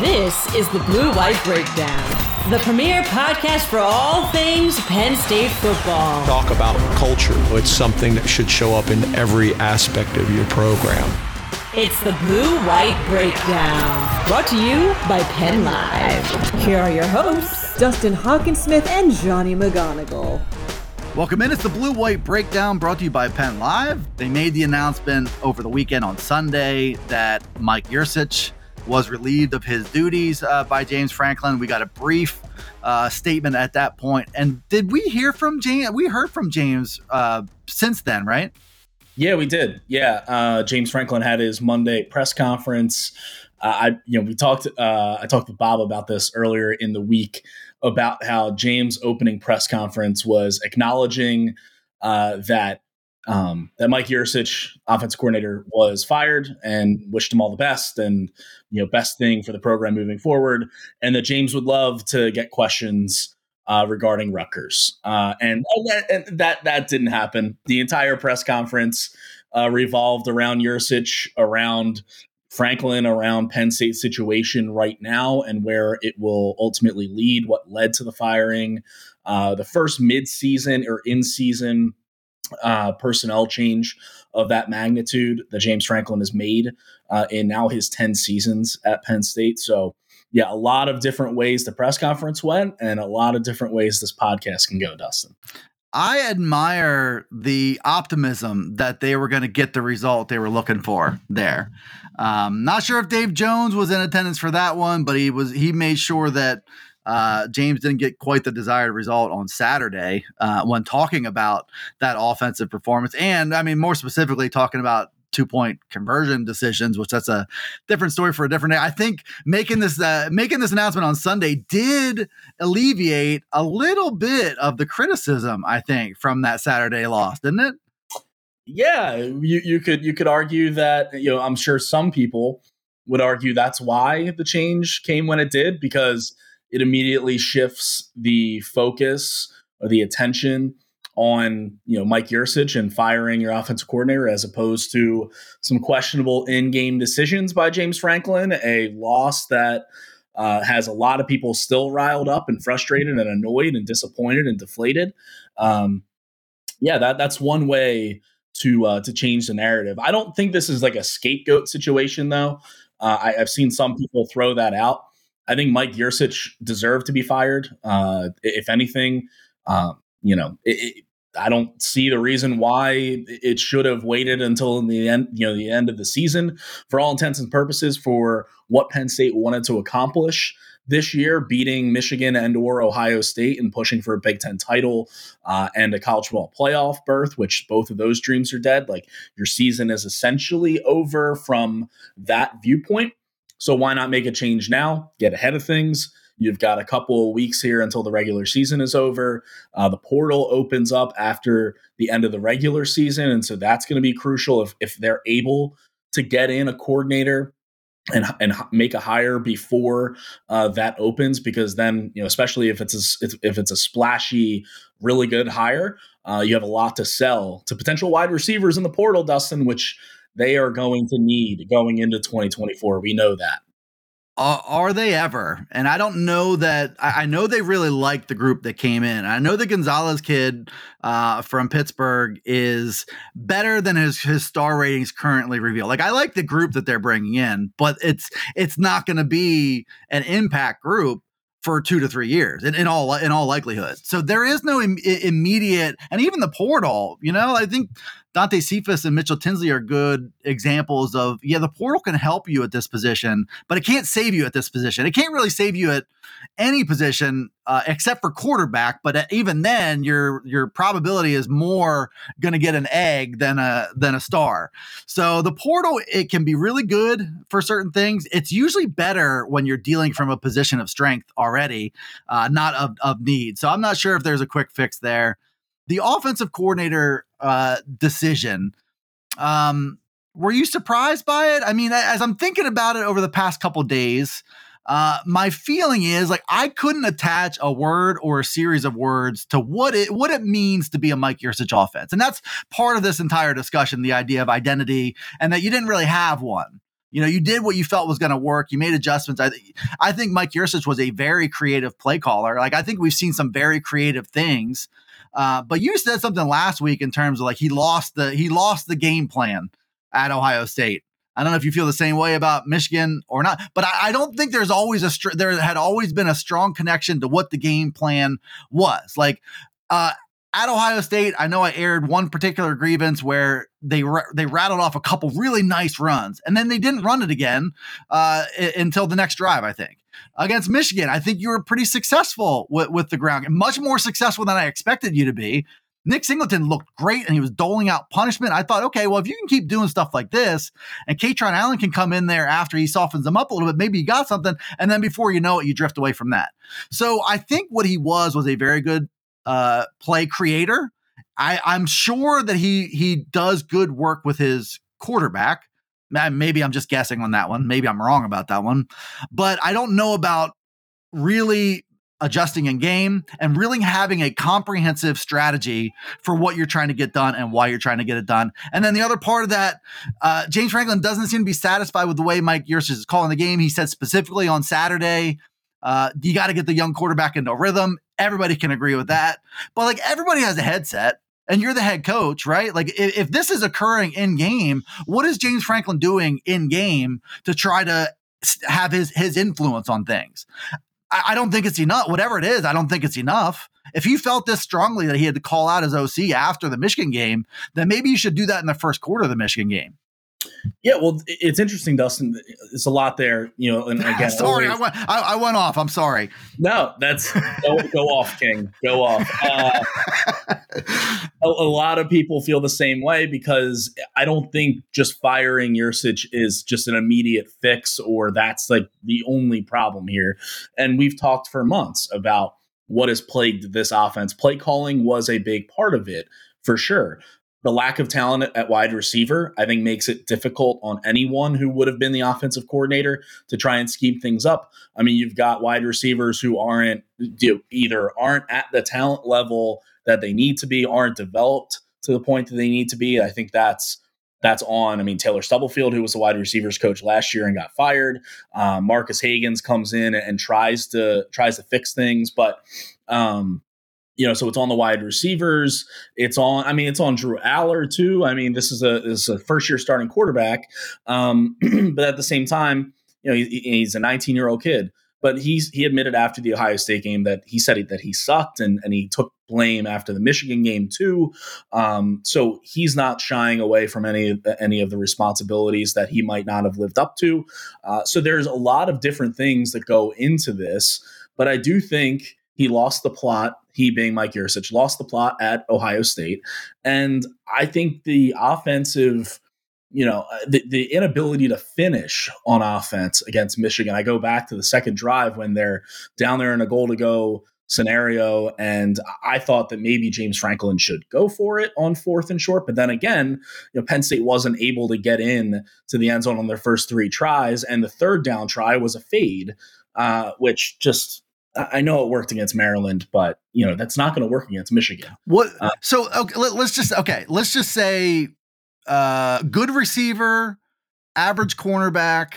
This is the Blue White Breakdown, the premier podcast for all things Penn State football. Talk about culture. It's something that should show up in every aspect of your program. It's the Blue White Breakdown, brought to you by Penn Live. Here are your hosts, Dustin Hockensmith and Johnny McGonigal. Welcome in. It's the Blue White Breakdown brought to you by Penn Live. They made the announcement over the weekend on Sunday that Mike Yurcich was relieved of his duties uh, by James Franklin. We got a brief uh, statement at that point. And did we hear from James? We heard from James uh, since then, right? Yeah, we did. Yeah, uh, James Franklin had his Monday press conference. Uh, I, you know, we talked. Uh, I talked with Bob about this earlier in the week about how James' opening press conference was acknowledging that um, that Mike Yurcich, offensive coordinator, was fired and wished him all the best and you know best thing for the program moving forward, and that James would love to get questions uh, regarding Rutgers, uh, and, and, that that didn't happen. The entire press conference uh, revolved around Yurcich, around Franklin around Penn State's situation right now and where it will ultimately lead, what led to the firing, uh, the first mid-season or in-season uh, personnel change of that magnitude that James Franklin has made uh, in now his 10 seasons at Penn State. So, yeah, a lot of different ways the press conference went and a lot of different ways this podcast can go, Dustin. I admire the optimism that they were going to get the result they were looking for there. Um, not sure if Dave Jones was in attendance for that one, but he was. He made sure that uh, James didn't get quite the desired result on Saturday uh, when talking about that offensive performance, and I mean more specifically talking about two point conversion decisions, which that's a different story for a different day. I think making this uh, making this announcement on Sunday did alleviate a little bit of the criticism. I think from that Saturday loss, didn't it? Yeah, you, you could you could argue that you know I'm sure some people would argue that's why the change came when it did because it immediately shifts the focus or the attention on you know Mike Yurcich and firing your offensive coordinator as opposed to some questionable in-game decisions by James Franklin, a loss that uh, has a lot of people still riled up and frustrated and annoyed and disappointed and deflated. Um, yeah, that that's one way to uh, to change the narrative. I don't think this is like a scapegoat situation though. Uh, I, have seen some people throw that out. I think Mike Yurcich deserved to be fired. Uh, if anything, um, you know, it, it, I don't see the reason why it should have waited until the end, you know, the end of the season for all intents and purposes for what Penn State wanted to accomplish this year, beating Michigan and or Ohio State and pushing for a Big Ten title uh, and a college football playoff berth, which both of those dreams are dead. Like your season is essentially over from that viewpoint. So why not make a change now? Get ahead of things You've got a couple of weeks here until the regular season is over. Uh, the portal opens up after the end of the regular season. And so that's going to be crucial if, if they're able to get in a coordinator and and make a hire before uh, that opens because then you know especially if it's a, if it's a splashy really good hire uh, you have a lot to sell to potential wide receivers in the portal Dustin which they are going to need going into 2024 we know that uh, are they ever? And I don't know that. I, I, know they really like the group that came in. I know the Gonzalez kid uh, from Pittsburgh is better than his his star ratings currently reveal. Like I like the group that they're bringing in, but it's it's not going to be an impact group for two to three years in, in all in all likelihood. So there is no Im- immediate, and even the portal. You know, I think Dante Cephas and Mitchell Tinsley are good examples of yeah, the portal can help you at this position, but it can't save you at this position. It can't really save you at any position uh, except for quarterback. But uh, even then, your your probability is more going to get an egg than a than a star. So the portal it can be really good for certain things. It's usually better when you're dealing from a position of strength already, uh, not of of need. So I'm not sure if there's a quick fix there. The offensive coordinator uh, decision. Um, were you surprised by it? I mean, as I'm thinking about it over the past couple days, uh, my feeling is like I couldn't attach a word or a series of words to what it what it means to be a Mike Yurcich offense, and that's part of this entire discussion: the idea of identity, and that you didn't really have one You know, you did what you felt was going to work. You made adjustments. I, th- I think Mike Yurcich was a very creative play caller. Like I think we've seen some very creative things. Uh, but you said something last week in terms of like he lost the he lost the game plan at Ohio State. I don't know if you feel the same way about Michigan or not, but I, I don't think there's always a str- there had always been a strong connection to what the game plan was. Like uh, at Ohio State, I know I aired one particular grievance where they they rattled off a couple really nice runs, and then they didn't run it again uh, I- until the next drive. I think against Michigan, I think you were pretty successful with, with the ground, much more successful than I expected you to be. Nick Singleton looked great and he was doling out punishment. I thought, okay, well, if you can keep doing stuff like this and Kaytron Allen can come in there after he softens them up a little bit, maybe you got something. And then before you know it, you drift away from that. So I think what he was was a very good uh, play creator. I, I'm sure that he he does good work with his quarterback. Maybe I'm just guessing on that one. Maybe I'm wrong about that one. But I don't know about really adjusting in game and really having a comprehensive strategy for what you're trying to get done and why you're trying to get it done. And then the other part of that, uh, James Franklin doesn't seem to be satisfied with the way Mike Yurcich is calling the game. He said specifically on Saturday, uh, you got to get the young quarterback into a rhythm. Everybody can agree with that. But like everybody has a headset and you're the head coach, right? Like if, if this is occurring in game, what is James Franklin doing in game to try to have his his influence on things? I, I don't think it's enough. Whatever it is, I don't think it's enough. If he felt this strongly that he had to call out his OC after the Michigan game, then maybe you should do that in the first quarter of the Michigan game. Yeah, well, it's interesting, Dustin. It's a lot there, you know. And again, sorry, always, I, went, I, I, went off. I'm sorry. No, that's go, go off, King. Go off. Uh, a, a, lot of people feel the same way because I don't think just firing Yurcich is just an immediate fix, or that's like the only problem here. And we've talked for months about what has plagued this offense. Play calling was a big part of it for sure the lack of talent at wide receiver, I think, makes it difficult on anyone who would have been the offensive coordinator to try and scheme things up. I mean, you've got wide receivers who aren't either aren't at the talent level that they need to be, aren't developed to the point that they need to be. I think that's that's on. I mean, Taylor Stubblefield, who was the wide receivers coach last year and got fired. Um, Marques Hagans comes in and tries to tries to fix things, but um, you know, so it's on the wide receivers. It's on. I mean, it's on Drew Allar too. I mean, this is a this is a first year starting quarterback, um, but at the same time, you know, he, he's a 19 year old kid. But he's he admitted after the Ohio State game that he said that he sucked and and he took blame after the Michigan game too. Um, so he's not shying away from any any of the responsibilities that he might not have lived up to. Uh, so there's a lot of different things that go into this, but I do think he lost the plot. He being Mike Yurcich lost the plot at Ohio State, and I think the offensive, you know, uh, the, the inability to finish on offense against Michigan. I go back to the second drive when they're down there in a goal to go scenario. And I thought that maybe James Franklin should go for it on fourth and short. But then again, you know, Penn State wasn't able to get in to the end zone on their first three tries. And the third down try was a fade, uh, which just I know it worked against Maryland, but you know that's not going to work against Michigan. What? Uh, so okay, let, us just okay, let's just say uh, good receiver, average cornerback.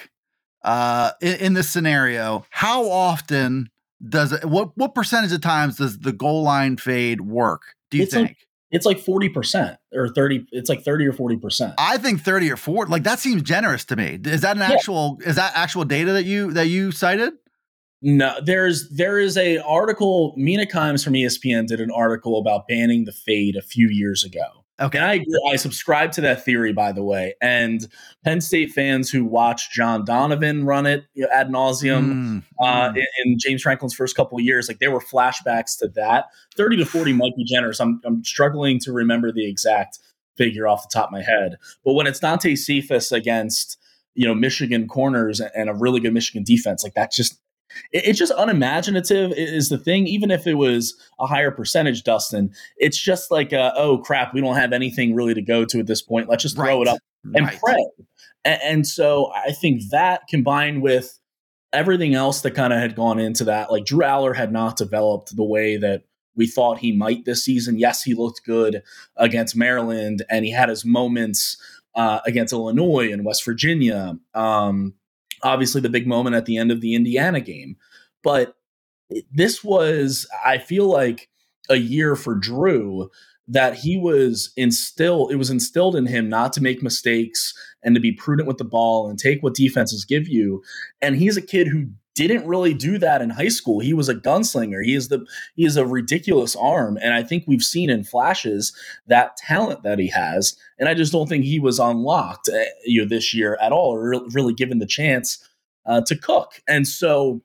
Uh, in, in this scenario, how often does it? What what percentage of times does the goal line fade work? Do you it's think? Like, it's like 40% or 30 it's like 30 or 40% i think 30 or 40 like that seems generous to me is that an yeah. actual is that actual data that you that you cited no, there's there is a article. Mina Kimes from ESPN did an article about banning the fade a few years ago. Okay, and I agree. I subscribe to that theory, by the way. And Penn State fans who watched John Donovan run it ad nauseum mm, uh, mm. In, in, James Franklin's first couple of years, like there were flashbacks to that. Thirty to forty might be generous. I'm I'm struggling to remember the exact figure off the top of my head. But when it's Dante Cephas against you know Michigan corners and a really good Michigan defense, like that's just it's just unimaginative is the thing even if it was a higher percentage dustin it's just like a, oh crap we don't have anything really to go to at this point let's just throw right. it up and right. pray and, and, so i think that combined with everything else that kind of had gone into that like drew Allar had not developed the way that we thought he might this season yes he looked good against maryland and he had his moments uh, against Illinois and West Virginia. Um, obviously, the big moment at the end of the Indiana game. But this was, I feel like, a year for Drew that he was instilled it was instilled in him not to make mistakes and to be prudent with the ball and take what defenses give you and he's a kid who didn't really do that in high school. He was a gunslinger. He is the he is a ridiculous arm. And i think we've seen in flashes that talent that he has. And i just don't think he was unlocked uh, you know this year at all or really given the chance uh, to cook. And so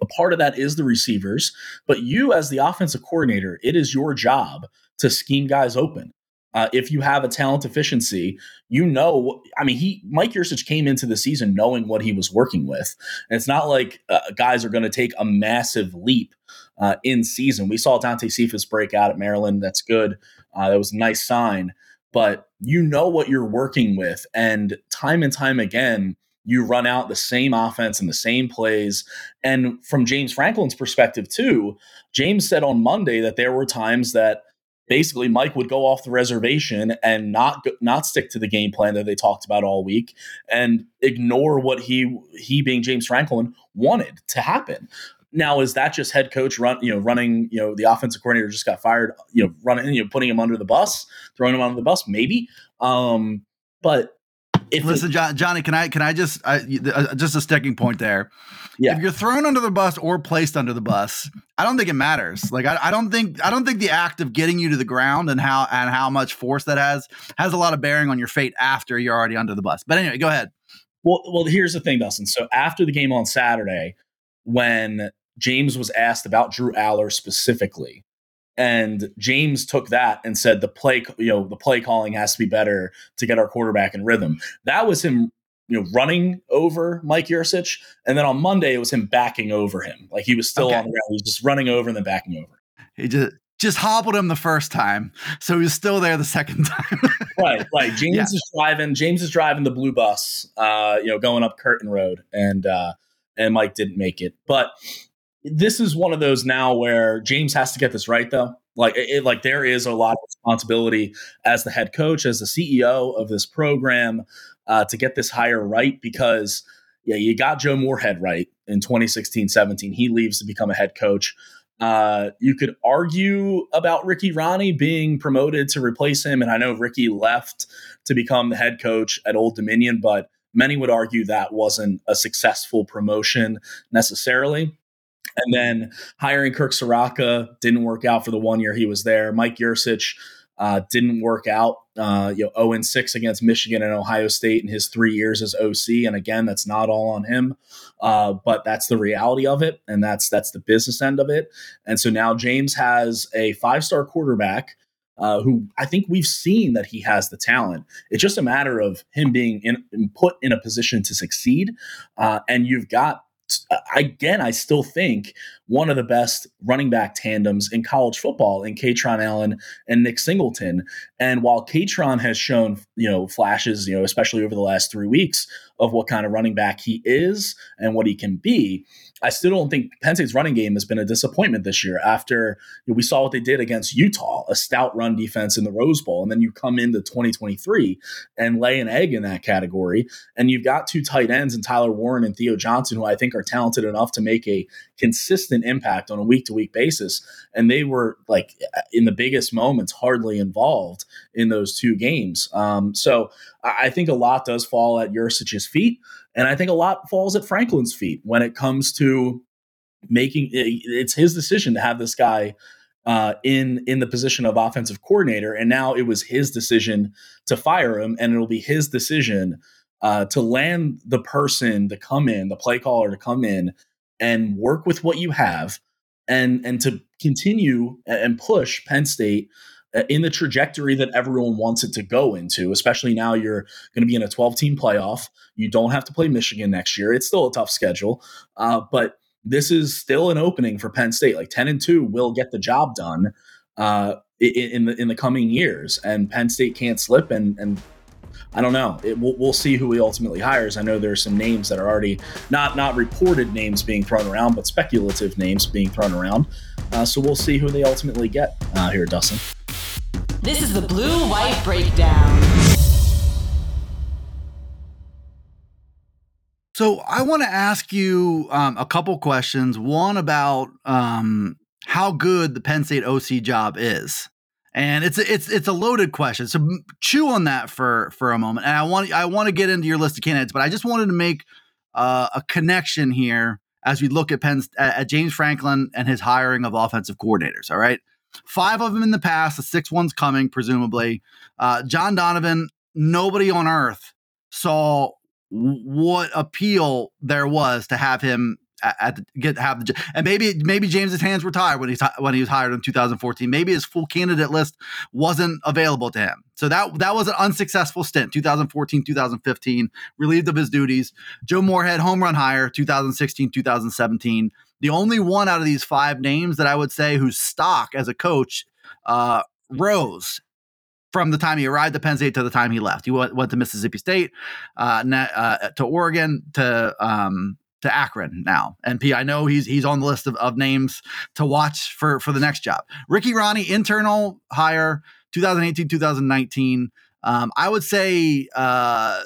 a part of that is the receivers. But you as the offensive coordinator it is your job to scheme guys open. Uh, if you have a talent efficiency, you know. I mean, he Mike Yurcich came into the season knowing what he was working with, and it's not like uh, guys are going to take a massive leap uh, in season. We saw Dante Cephas break out at Maryland. That's good. Uh, that was a nice sign. But you know what you're working with, and time and time again, you run out the same offense and the same plays. And from James Franklin's perspective, too, James said on Monday that there were times that basically Mike would go off the reservation and not not stick to the game plan that they talked about all week and ignore what he he being James Franklin wanted to happen. Now is that just head coach run you know running you know the offensive coordinator just got fired you know running you know putting him under the bus throwing him under the bus maybe um but if Listen, it, Johnny, can I can I just uh, just a sticking point there? Yeah. If you're thrown under the bus or placed under the bus, I don't think it matters. Like I, I don't think I don't think the act of getting you to the ground and how and how much force that has has a lot of bearing on your fate after you're already under the bus. But anyway, go ahead. Well, well, here's the thing, Dustin. So after the game on Saturday, when James was asked about Drew Allar specifically, and James took that and said the play, you know, the play calling has to be better to get our quarterback in rhythm. That was him, you know, running over Mike Yurcich. And then on Monday, it was him backing over him. Like he was still okay. on the ground. He was just running over and then backing over. He just just hobbled him the first time. So he was still there the second time. right. Like James yeah. is driving, James is driving the blue bus, uh, you know, going up Curtin Road. And uh and Mike didn't make it. But this is one of those now where James has to get this right, though. Like, it, like there is a lot of responsibility as the head coach, as the CEO of this program, uh, to get this hire right. Because yeah, you got Joe Moorhead right in 2016-17. He leaves to become a head coach. Uh, you could argue about Ricky Rahne being promoted to replace him, and I know Ricky left to become the head coach at Old Dominion, but many would argue that wasn't a successful promotion necessarily. And then hiring Kirk Ciarrocca didn't work out for the one year he was there. Mike Yurcich uh, didn't work out. Uh, you know, 0 and 6 against Michigan and Ohio State in his three years as OC. And again, that's not all on him, uh, but that's the reality of it, and that's that's the business end of it. And so now James has a five star quarterback. Uh, who I think we've seen that he has the talent. It's just a matter of him being in, put in a position to succeed. Uh, and you've got again, I still think one of the best running back tandems in college football in Kaytron Allen and Nick Singleton. And while Kaytron has shown, you know, flashes, you know, especially over the last three weeks of what kind of running back he is and what he can be, I still don't think Penn State's running game has been a disappointment this year. After you know, we saw what they did against Utah, a stout run defense in the Rose Bowl, and then you come into 2023 and lay an egg in that category, and you've got two tight ends in Tyler Warren and Theo Johnson, who I think are talented enough to make a consistent impact on a week to week basis. And they were like in the biggest moments, hardly involved in those two games. Um, so I think a lot does fall at Yurcich's feet. And I think a lot falls at Franklin's feet when it comes to making it's his decision to have this guy uh, in in the position of offensive coordinator, and now it was his decision to fire him, and it'll be his decision uh, to land the person to come in, the play caller to come in and work with what you have, and and to continue and push Penn State uh, in the trajectory that everyone wants it to go into, especially now you're going to be in a 12 team playoff. You don't have to play Michigan next year. It's still a tough schedule, uh, but this is still an opening for Penn State. Like 10 and 2 will get the job done uh, in, in, the in the coming years, and Penn State can't slip. And and I don't know. It, we'll, we'll, see who he ultimately hires. I know there are some names that are already not not reported names being thrown around, but speculative names being thrown around. Uh, so we'll see who they ultimately get uh, here, Dustin. This is the Blue White Breakdown. So I want to ask you um, a couple questions. One about um, how good the Penn State OC job is and it's it's it's a loaded question. So chew on that for for a moment. And I want I want to get into your list of candidates, but I just wanted to make uh, a connection here as we look at Penn at James Franklin and his hiring of offensive coordinators. All right, five of them in the past. The sixth one's coming, presumably. Uh, John Donovan. Nobody on earth saw what appeal there was to have him at, the, get have the and maybe maybe James's hands were tied when he's when he was hired in 2014. Maybe his full candidate list wasn't available to him. So that that was an unsuccessful stint. 2014, 2015, relieved of his duties. Joe Moorhead home run hire 2016, 2017. The only one out of these five names that I would say whose stock as a coach uh, rose from the time he arrived at Penn State to the time he left. He went, went to Mississippi State, uh, uh, to Oregon, to um, to Akron now. And P, I know he's he's on the list of, of names to watch for for the next job. Ricky Rahne, internal hire, 2018, 2019. Um, I would say uh,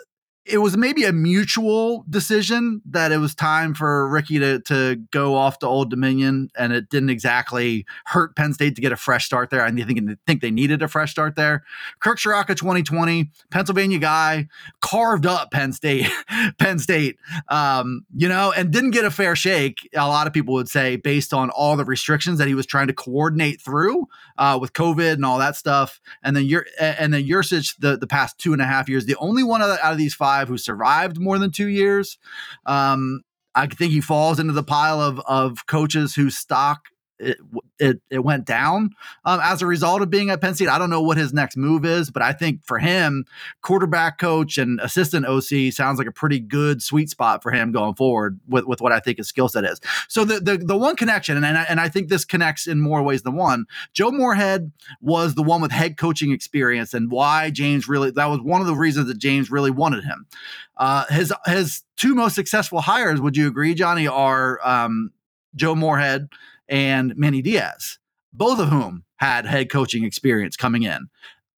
it was maybe a mutual decision that it was time for Ricky to to go off to Old Dominion, and it didn't exactly hurt Penn State to get a fresh start there. I think think they needed a fresh start there. Kirk Ciarrocca, 2020, Pennsylvania guy, carved up Penn State, Penn State, um, you know, and didn't get a fair shake. A lot of people would say based on all the restrictions that he was trying to coordinate through uh, with COVID and all that stuff, and then you're and then Yurcich the the past two and a half years, the only one out of these five who survived more than two years. Um, I think he falls into the pile of of coaches whose stock it, it, it went down um, as a result of being at Penn State. I don't know what his next move is, but I think for him, quarterback coach and assistant OC sounds like a pretty good sweet spot for him going forward with, with what I think his skill set is. So the, the the one connection, and I, and I think this connects in more ways than one. Joe Moorhead was the one with head coaching experience, and why James really that was one of the reasons that James really wanted him. Uh, his his two most successful hires, would you agree, Johnny, are um, Joe Moorhead and Manny Diaz, both of whom had head coaching experience coming in.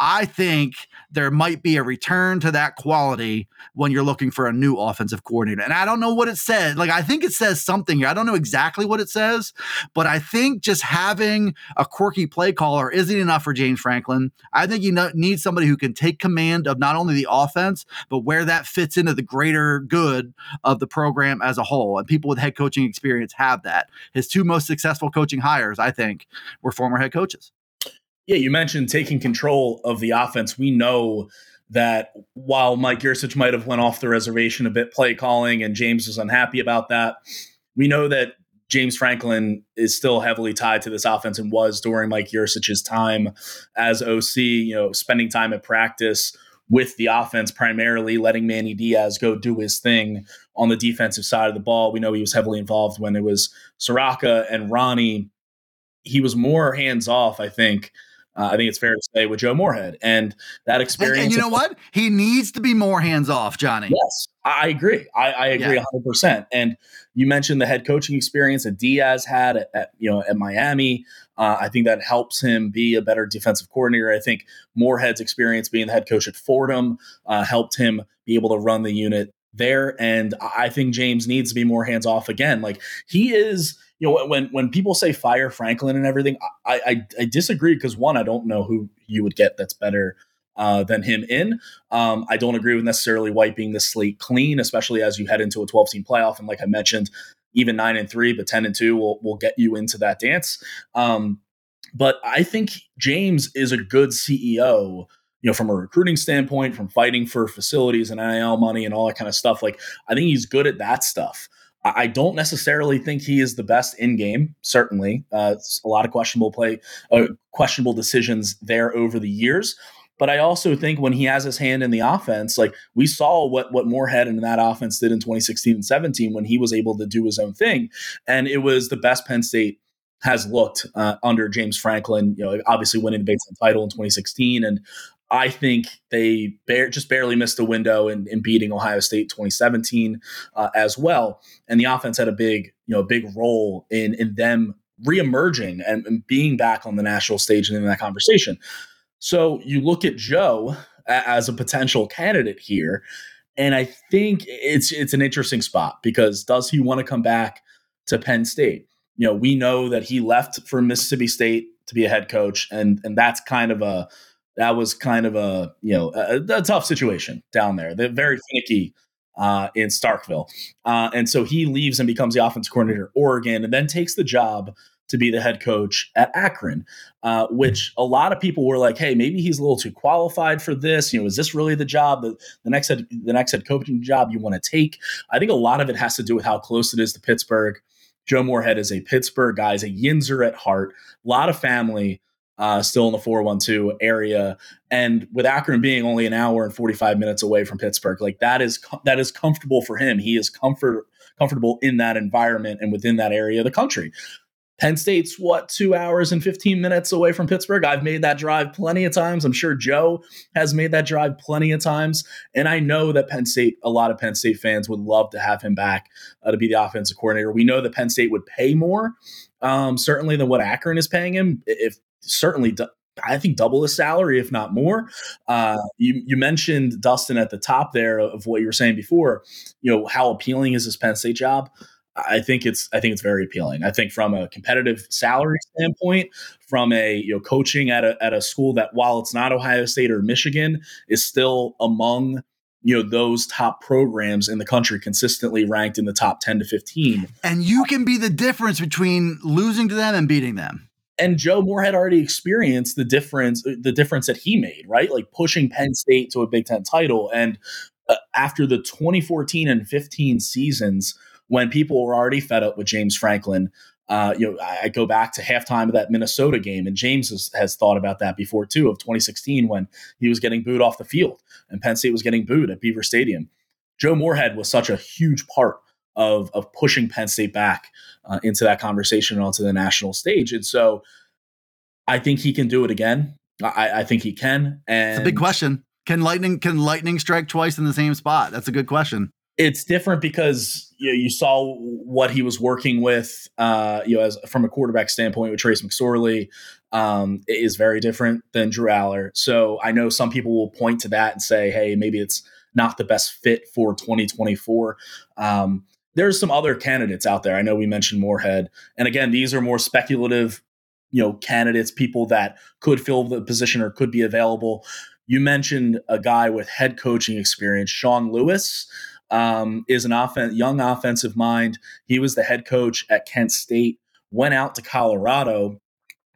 I think there might be a return to that quality when you're looking for a new offensive coordinator. And I don't know what it says. Like, I think it says something here. I don't know exactly what it says, but I think just having a quirky play caller isn't enough for James Franklin. I think you need somebody who can take command of not only the offense, but where that fits into the greater good of the program as a whole. And people with head coaching experience have that. His two most successful coaching hires, I think, were former head coaches. Yeah, you mentioned taking control of the offense. We know that while Mike Yurcich might have went off the reservation a bit play calling and James was unhappy about that, we know that James Franklin is still heavily tied to this offense and was during Mike Yurcich's time as OC, you know, spending time at practice with the offense primarily, letting Manny Diaz go do his thing on the defensive side of the ball. We know he was heavily involved when it was Ciarrocca and Rahne. He was more hands off, I think, uh, I think it's fair to say with Joe Moorhead and that experience. And, and you know what? He needs to be more hands off, Johnny. Yes, I agree. I, I agree yeah. 100%. And you mentioned the head coaching experience that Diaz had at, at you know at Miami. Uh, I think that helps him be a better defensive coordinator. I think Moorhead's experience being the head coach at Fordham uh, helped him be able to run the unit there. And I think James needs to be more hands off again. Like he is you know when when people say fire Franklin and everything, I I, I disagree because one, I don't know who you would get that's better uh, than him in. Um, I don't agree with necessarily wiping the slate clean, especially as you head into a 12 team playoff. And like I mentioned, even nine and three, but 10 and two will will get you into that dance. Um, but I think James is a good CEO you know, from a recruiting standpoint, from fighting for facilities and NIL money and all that kind of stuff. Like, I think he's good at that stuff. I don't necessarily think he is the best in game. Certainly, uh, a lot of questionable play, uh, questionable decisions there over the years. But I also think when he has his hand in the offense, like we saw what what Moorhead and that offense did in 2016 and 17 when he was able to do his own thing, and it was the best Penn State has looked uh, under James Franklin. You know, obviously winning the Big title in 2016, and I think they just barely missed the window in, in beating Ohio State 2017 uh, as well. And the offense had a big, you know, big role in in them reemerging and, and being back on the national stage and in that conversation. So you look at Joe as a potential candidate here. And I think it's it's an interesting spot because does he want to come back to Penn State? You know, we know that he left for Mississippi State to be a head coach, and and that's kind of a that was kind of a you know a, a tough situation down there. They're very finicky uh, in Starkville, uh, and so he leaves and becomes the offense coordinator at Oregon, and then takes the job to be the head coach at Akron, uh, which a lot of people were like, "Hey, maybe he's a little too qualified for this. You know, is this really the job the, the next head, the next head coaching job you want to take?" I think a lot of it has to do with how close it is to Pittsburgh. Joe Moorhead is a Pittsburgh guy, is a Yinzer at heart, a lot of family. Uh, still in the 412 area, and with Akron being only an hour and 45 minutes away from Pittsburgh, like that is that is comfortable for him. He is comfort comfortable in that environment and within that area of the country. Penn State's what, two hours and 15 minutes away from Pittsburgh? I've made that drive plenty of times. I'm sure Joe has made that drive plenty of times. And I know that Penn State, a lot of Penn State fans would love to have him back uh, to be the offensive coordinator. We know that Penn State would pay more, um, certainly, than what Akron is paying him. If certainly, I think double his salary, if not more. Uh, you, you mentioned Dustin at the top there of what you were saying before. You know how appealing is this Penn State job? I think it's I think it's very appealing. I think from a competitive salary standpoint, from a you know coaching at a at a school that while it's not Ohio State or Michigan is still among you know those top programs in the country consistently ranked in the top 10 to 15 and you can be the difference between losing to them and beating them and Joe Moorhead already experienced the difference the difference that he made right like pushing Penn State to a Big 10 title and uh, after the 2014 and 15 seasons when people were already fed up with James Franklin. Uh, you know, I, I, go back to halftime of that Minnesota game, and James has, has, thought about that before too, of 2016 when he was getting booed off the field and Penn State was getting booed at Beaver Stadium. Joe Moorhead was such a huge part of of pushing Penn State back uh, into that conversation and onto the national stage, and so I think he can do it again. I, I think he can. And it's a big question. Can lightning can lightning strike twice in the same spot? That's a good question it's different because you, know, you saw what he was working with, uh, you know, as from a quarterback standpoint with Trace McSorley, um, is very different than Drew Allar. So I know some people will point to that and say, hey, maybe it's not the best fit for 2024. Um, there's some other candidates out there. I know we mentioned Moorhead, and again, these are more speculative, you know, candidates, people that could fill the position or could be available. You mentioned a guy with head coaching experience, Sean Lewis um, is an offen- young offensive mind. He was the head coach at Kent State, went out to Colorado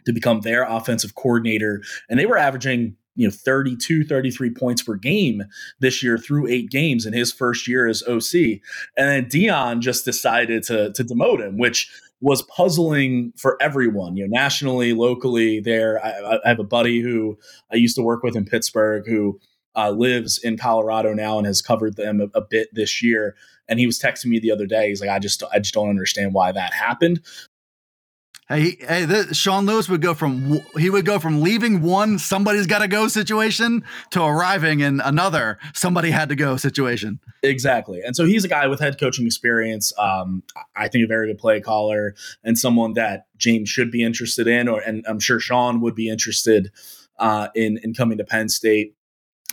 to become their offensive coordinator, and they were averaging you know 32 33 points per game this year through eight games in his first year as oc and then Deion just decided to, to demote him which was puzzling for everyone you know nationally locally there I, I have a buddy who i used to work with in pittsburgh who uh, lives in Colorado now and has covered them a, a, bit this year. And he was texting me the other day. He's like, I just, I just don't understand why that happened. Hey, hey, this, Sean Lewis would go from he would go from leaving one somebody's got to go situation to arriving in another somebody had to go situation. Exactly, and so he's a guy with head coaching experience. Um, I think a very good play caller and someone that James should be interested in, or and I'm sure Sean would be interested uh, in in coming to Penn State.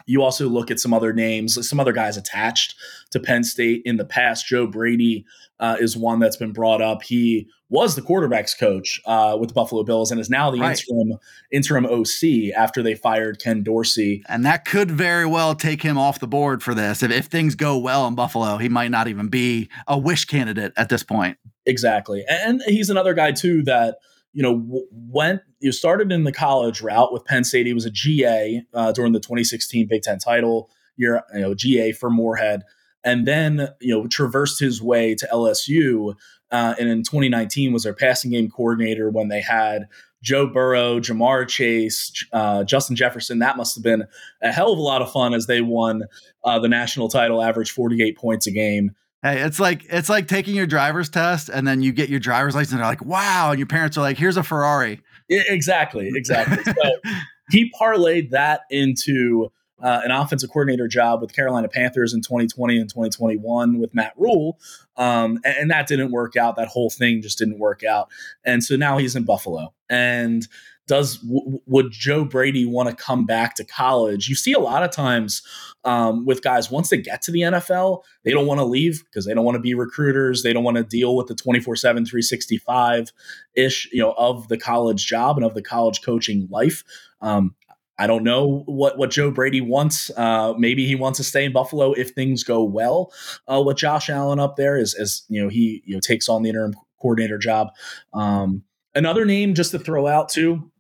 You also look at some other names, some other guys attached to Penn State in the past. Joe Brady uh, is one that's been brought up. He was the quarterbacks coach uh, with the Buffalo Bills and is now the right. interim interim OC after they fired Ken Dorsey. And that could very well take him off the board for this. If, if things go well in Buffalo, he might not even be a wish candidate at this point. Exactly, and he's another guy too that you know, w- went you started in the college route with Penn State. He was a GA uh, during the 2016 Big Ten title year, you know, GA for Moorhead, and then you know traversed his way to LSU. Uh, and in 2019 was their passing game coordinator when they had Joe Burrow, Ja'Marr Chase, uh, Justin Jefferson. That must have been a hell of a lot of fun as they won uh, the national title, average 48 points a game. Hey, it's like it's like taking your driver's test and then you get your driver's license and they're like, "Wow!" and your parents are like, "Here's a Ferrari." Yeah, exactly, exactly. so he parlayed that into uh, an offensive coordinator job with Carolina Panthers in 2020 and 2021 with Matt Rhule, um, and, and, that didn't work out. That whole thing just didn't work out, and so now he's in Buffalo and does w- would Joe Brady want to come back to college? You see a lot of times um, with guys once they get to the NFL, they don't want to leave because they don't want to be recruiters. They don't want to deal with the 24 7, 365 ish, you know, of the college job and of the college coaching life. Um, I don't know what, what Joe Brady wants. Uh, maybe he wants to stay in Buffalo if things go well uh, with Josh Allen up there, as, as you know he you know takes on the interim coordinator job. Um, another name just to throw out too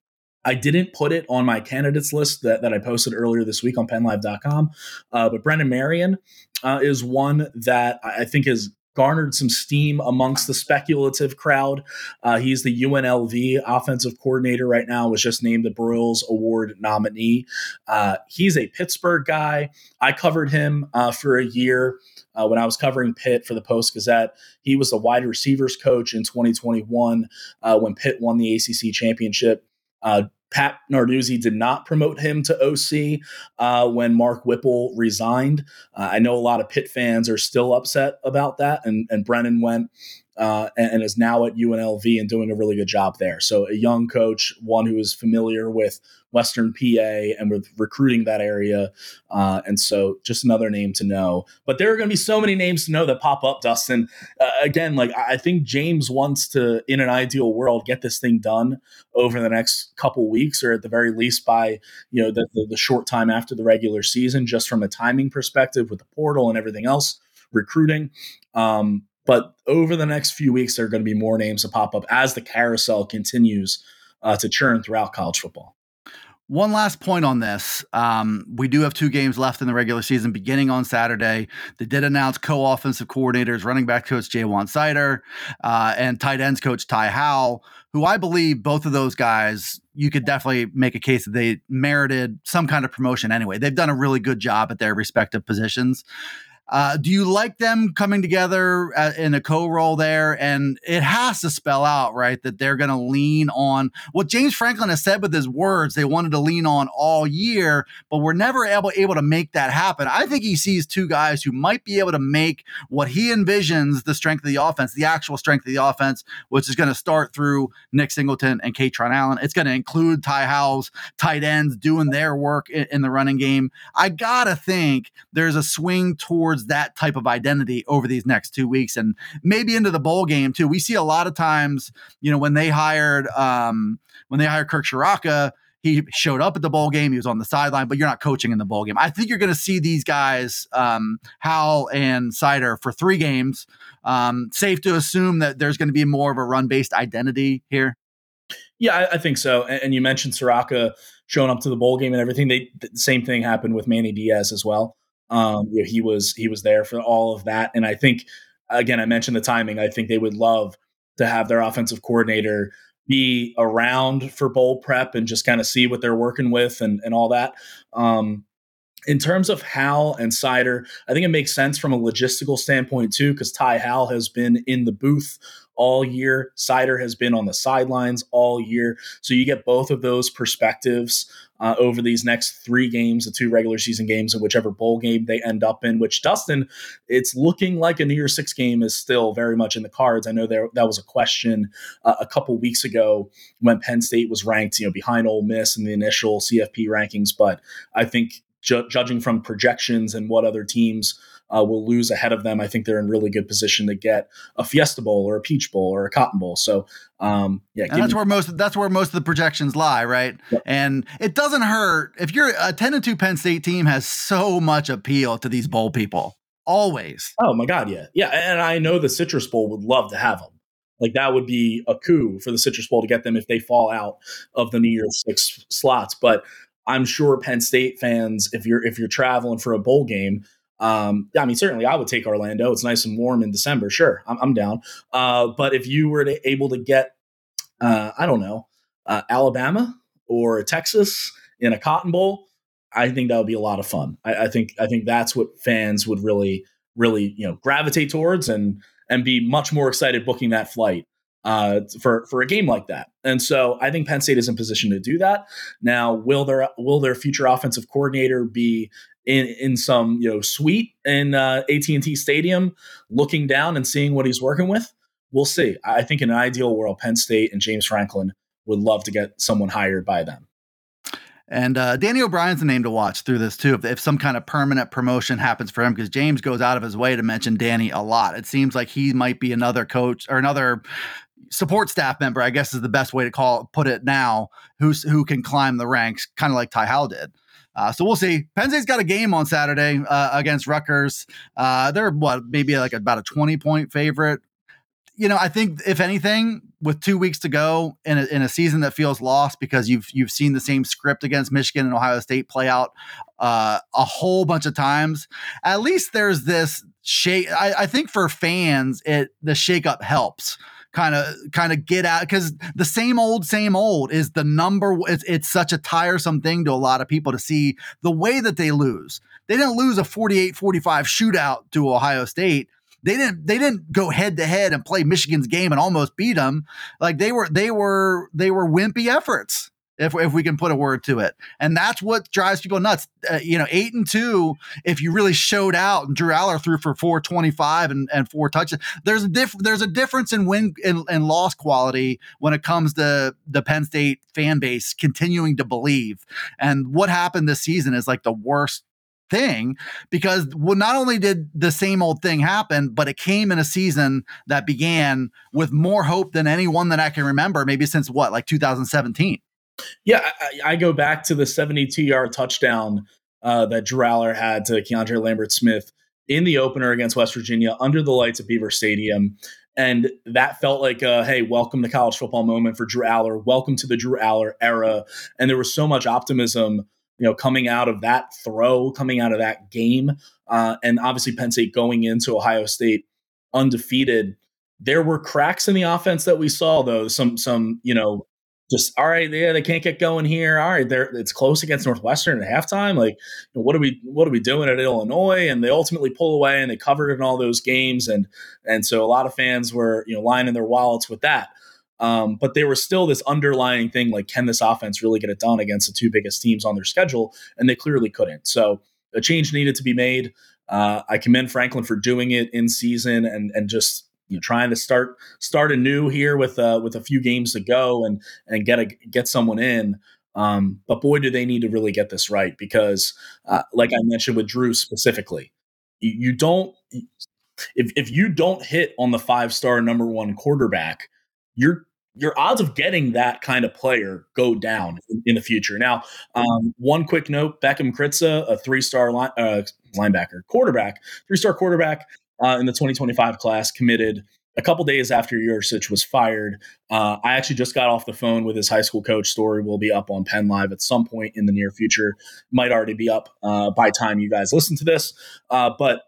I didn't put it on my candidates list that, that I posted earlier this week on pennlive.com, uh, but Brennan Marion uh, is one that I think has garnered some steam amongst the speculative crowd. Uh, he's the UNLV offensive coordinator right now, was just named the Broyles Award nominee. Uh, he's a Pittsburgh guy. I covered him uh, for a year. Uh, when I was covering Pitt for the Post Gazette, he was the wide receivers coach in 2021 uh, when Pitt won the ACC championship. Pat Narduzzi did not promote him to OC uh, when Mark Whipple resigned. Uh, I know a lot of Pitt fans are still upset about that, and, and Brennan went uh, and, and, is now at UNLV and doing a really good job there. So a young coach, one who is familiar with Western PA and with recruiting that area, uh, and so just another name to know. But there are going to be so many names to know that pop up, Dustin. Uh, again, like I think James wants to, in an ideal world, get this thing done over the next couple weeks, or at the very least by you know the, the, the short time after the regular season, just from a timing perspective with the portal and everything else recruiting. Um, but over the next few weeks, there are going to be more names to pop up as the carousel continues uh, to churn throughout college football. One last point on this. Um, we do have two games left in the regular season beginning on Saturday. They did announce co offensive coordinators, running back coach Ja'Juan Seider, uh, and tight ends coach Ty Howle, who I believe both of those guys, you could definitely make a case that they merited some kind of promotion anyway. They've done a really good job at their respective positions. Uh, do you like them coming together uh, in a co-role there? And it has to spell out, right, that they're going to lean on what James Franklin has said with his words. They wanted to lean on all year, but we're never able able to make that happen. I think he sees two guys who might be able to make what he envisions the strength of the offense, the actual strength of the offense, which is going to start through Nick Singleton and Kaytron Allen. It's going to include Ty Howle's tight ends doing their work in, in the running game. I gotta think there's a swing towards towards that type of identity over these next two weeks and maybe into the bowl game too. We see a lot of times, you know, when they hired um, when they hired Kirk Ciarrocca, he showed up at the bowl game. He was on the sideline, but you're not coaching in the bowl game. I think you're going to see these guys, um, Howle and Seider, for three games. Um, safe to assume that there's going to be more of a run based identity here. Yeah, I, I, think so. And, and, you mentioned Ciarrocca showing up to the bowl game and everything. They the same thing happened with Manny Diaz as well. Um, you know, he was he was there for all of that, and I think again, I mentioned the timing. I think they would love to have their offensive coordinator be around for bowl prep and just kind of see what they're working with and and all that. Um, in terms of Howle and Seider, I think it makes sense from a logistical standpoint too, because Ty Howle has been in the booth all year. Seider has been on the sidelines all year. So you get both of those perspectives uh, over these next three games, the two regular season games, and whichever bowl game they end up in. Which Dustin, it's looking like a New Year's Six game is still very much in the cards. I know there that was a question uh, a couple weeks ago when Penn State was ranked, you know, behind Ole Miss in the initial CFP rankings, but I think ju- judging from projections and what other teams uh, will lose ahead of them, I think they're in really good position to get a Fiesta Bowl or a Peach Bowl or a Cotton Bowl. So, um, yeah, and that's me- where most that's where most of the projections lie, right? Yep. And it doesn't hurt if you're a ten and two Penn State team has so much appeal to these bowl people. Always. Oh my God, yeah, yeah, and I know the Citrus Bowl would love to have them. Like that would be a coup for the Citrus Bowl to get them if they fall out of the New Year's Six slots. But I'm sure Penn State fans, if you're if you're traveling for a bowl game, um, I mean, certainly I would take Orlando. It's nice and warm in December. Sure, I'm, I'm down. Uh, but if you were to, able to get, uh, I don't know, uh, Alabama or Texas in a Cotton Bowl, I think that would be a lot of fun. I, I, think I think that's what fans would really really you know gravitate towards and and be much more excited booking that flight uh, for for a game like that. And so I think Penn State is in position to do that. Now, will their will their future offensive coordinator be in in some you know suite in uh, AT and T Stadium, looking down and seeing what he's working with? We'll see. I think in an ideal world, Penn State and James Franklin would love to get someone hired by them. And uh, Danny O'Brien's the name to watch through this too. If, if some kind of permanent promotion happens for him, because James goes out of his way to mention Danny a lot. It seems like he might be another coach or another support staff member. I guess is the best way to call it, put it now. Who's who can climb the ranks, kind of like Ty Howle did. Uh, so we'll see. Penn State's got a game on Saturday uh, against Rutgers. Uh, they're what maybe like about a twenty point favorite you know, I think if anything, with two weeks to go in a, in a season that feels lost because you've you've seen the same script against Michigan and Ohio State play out uh, a whole bunch of times, at least there's this shake. I, I think for fans, it the shakeup helps kind of kind of get out because the same old same old is the number it's, it's such a tiresome thing to a lot of people to see the way that they lose they didn't lose a 48-45 shootout to ohio state they didn't they didn't go head to head and play Michigan's game and almost beat them. Like they were they were they were wimpy efforts. If, if we can put a word to it, and that's what drives people nuts. Uh, you know, eight and two. If you really showed out, and Drew Allar threw for four twenty five and, and four touches. There's a diff- There's a difference in win and, and loss quality when it comes to the Penn State fan base continuing to believe. And what happened this season is like the worst thing because well, not only did the same old thing happen, but it came in a season that began with more hope than any one that I can remember, maybe since what, like 2017. Yeah, I, I go back to the 72 yard touchdown uh, that Drew Allar had to Keandre Lambert Smith in the opener against West Virginia under the lights of Beaver Stadium. And that felt like a hey, welcome to college football moment for Drew Allar. Welcome to the Drew Allar era. And there was so much optimism you know, coming out of that throw, coming out of that game, uh, and obviously Penn State going into Ohio State undefeated. There were cracks in the offense that we saw, though. Some, some, you know, just all right, yeah, they can't get going here. All right, they're it's close against Northwestern at halftime. Like, what are we, what are we doing at Illinois? And they ultimately pull away, and they covered in all those games, and and so a lot of fans were, you know, lining their wallets with that. Um, but there was still this underlying thing like, can this offense really get it done against the two biggest teams on their schedule? And they clearly couldn't. So a change needed to be made. Uh, I commend Franklin for doing it in season and and just you know, trying to start start anew here with uh, with a few games to go and and get a get someone in. Um, but boy, do they need to really get this right because, uh, like I mentioned with Drew specifically, you, you don't if if you don't hit on the five star number one quarterback, you're your odds of getting that kind of player go down in, in the future. Now, um, one quick note: Beckham Kritza, a three-star line, uh, linebacker, quarterback, three-star quarterback uh, in the 2025 class, committed a couple days after Yurcich was fired. Uh, I actually just got off the phone with his high school coach. Story will be up on Penn Live at some point in the near future. Might already be up uh, by time you guys listen to this, uh, but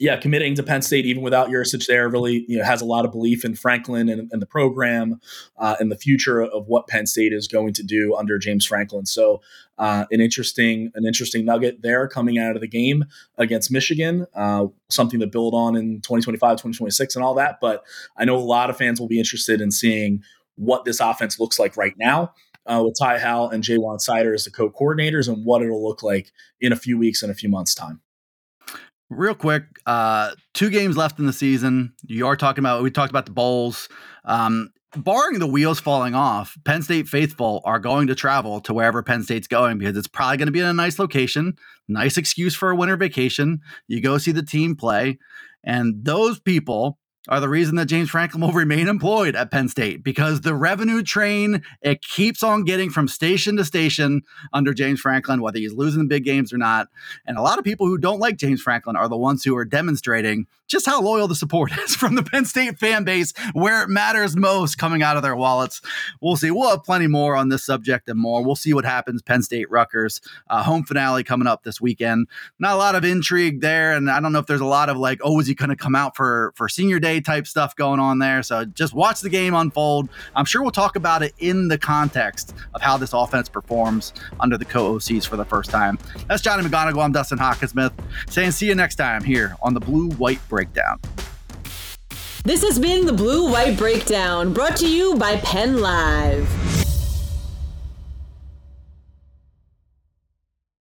yeah, committing to Penn State even without Yurcich there really you know has a lot of belief in Franklin and, and the program uh, and the future of what Penn State is going to do under James Franklin. So uh, an interesting an interesting nugget there coming out of the game against Michigan, uh, something to build on in 2025, 2026, and all that. But I know a lot of fans will be interested in seeing what this offense looks like right now. Uh, with Ty Howle and Ja'Juan Seider as the co-coordinators, and what it'll look like in a few weeks and a few months' time. Real quick, uh, two games left in the season. You are talking about, we talked about the bowls. Um, barring the wheels falling off, Penn State faithful are going to travel to wherever Penn State's going because it's probably going to be in a nice location, nice excuse for a winter vacation. You go see the team play. And those people are the reason that James Franklin will remain employed at Penn State because the revenue train it keeps on getting from station to station under James Franklin, whether he's losing the big games or not. And a lot of people who don't like James Franklin are the ones who are demonstrating just how loyal the support is from the Penn State fan base, where it matters most coming out of their wallets. We'll see. We'll have plenty more on this subject and more. We'll see what happens. Penn State Rutgers uh, home finale coming up this weekend. Not a lot of intrigue there, and I don't know if there's a lot of like, oh, is he going to come out for for senior day type stuff going on there? So just watch the game unfold. I'm sure we'll talk about it in the context of how this offense performs under the co-OCs for the first time. That's Johnny McGonigal. I'm Dustin Hockensmith saying see you next time here on the Blue White Breakdown. This has been the Blue White Breakdown, brought to you by Penn Live.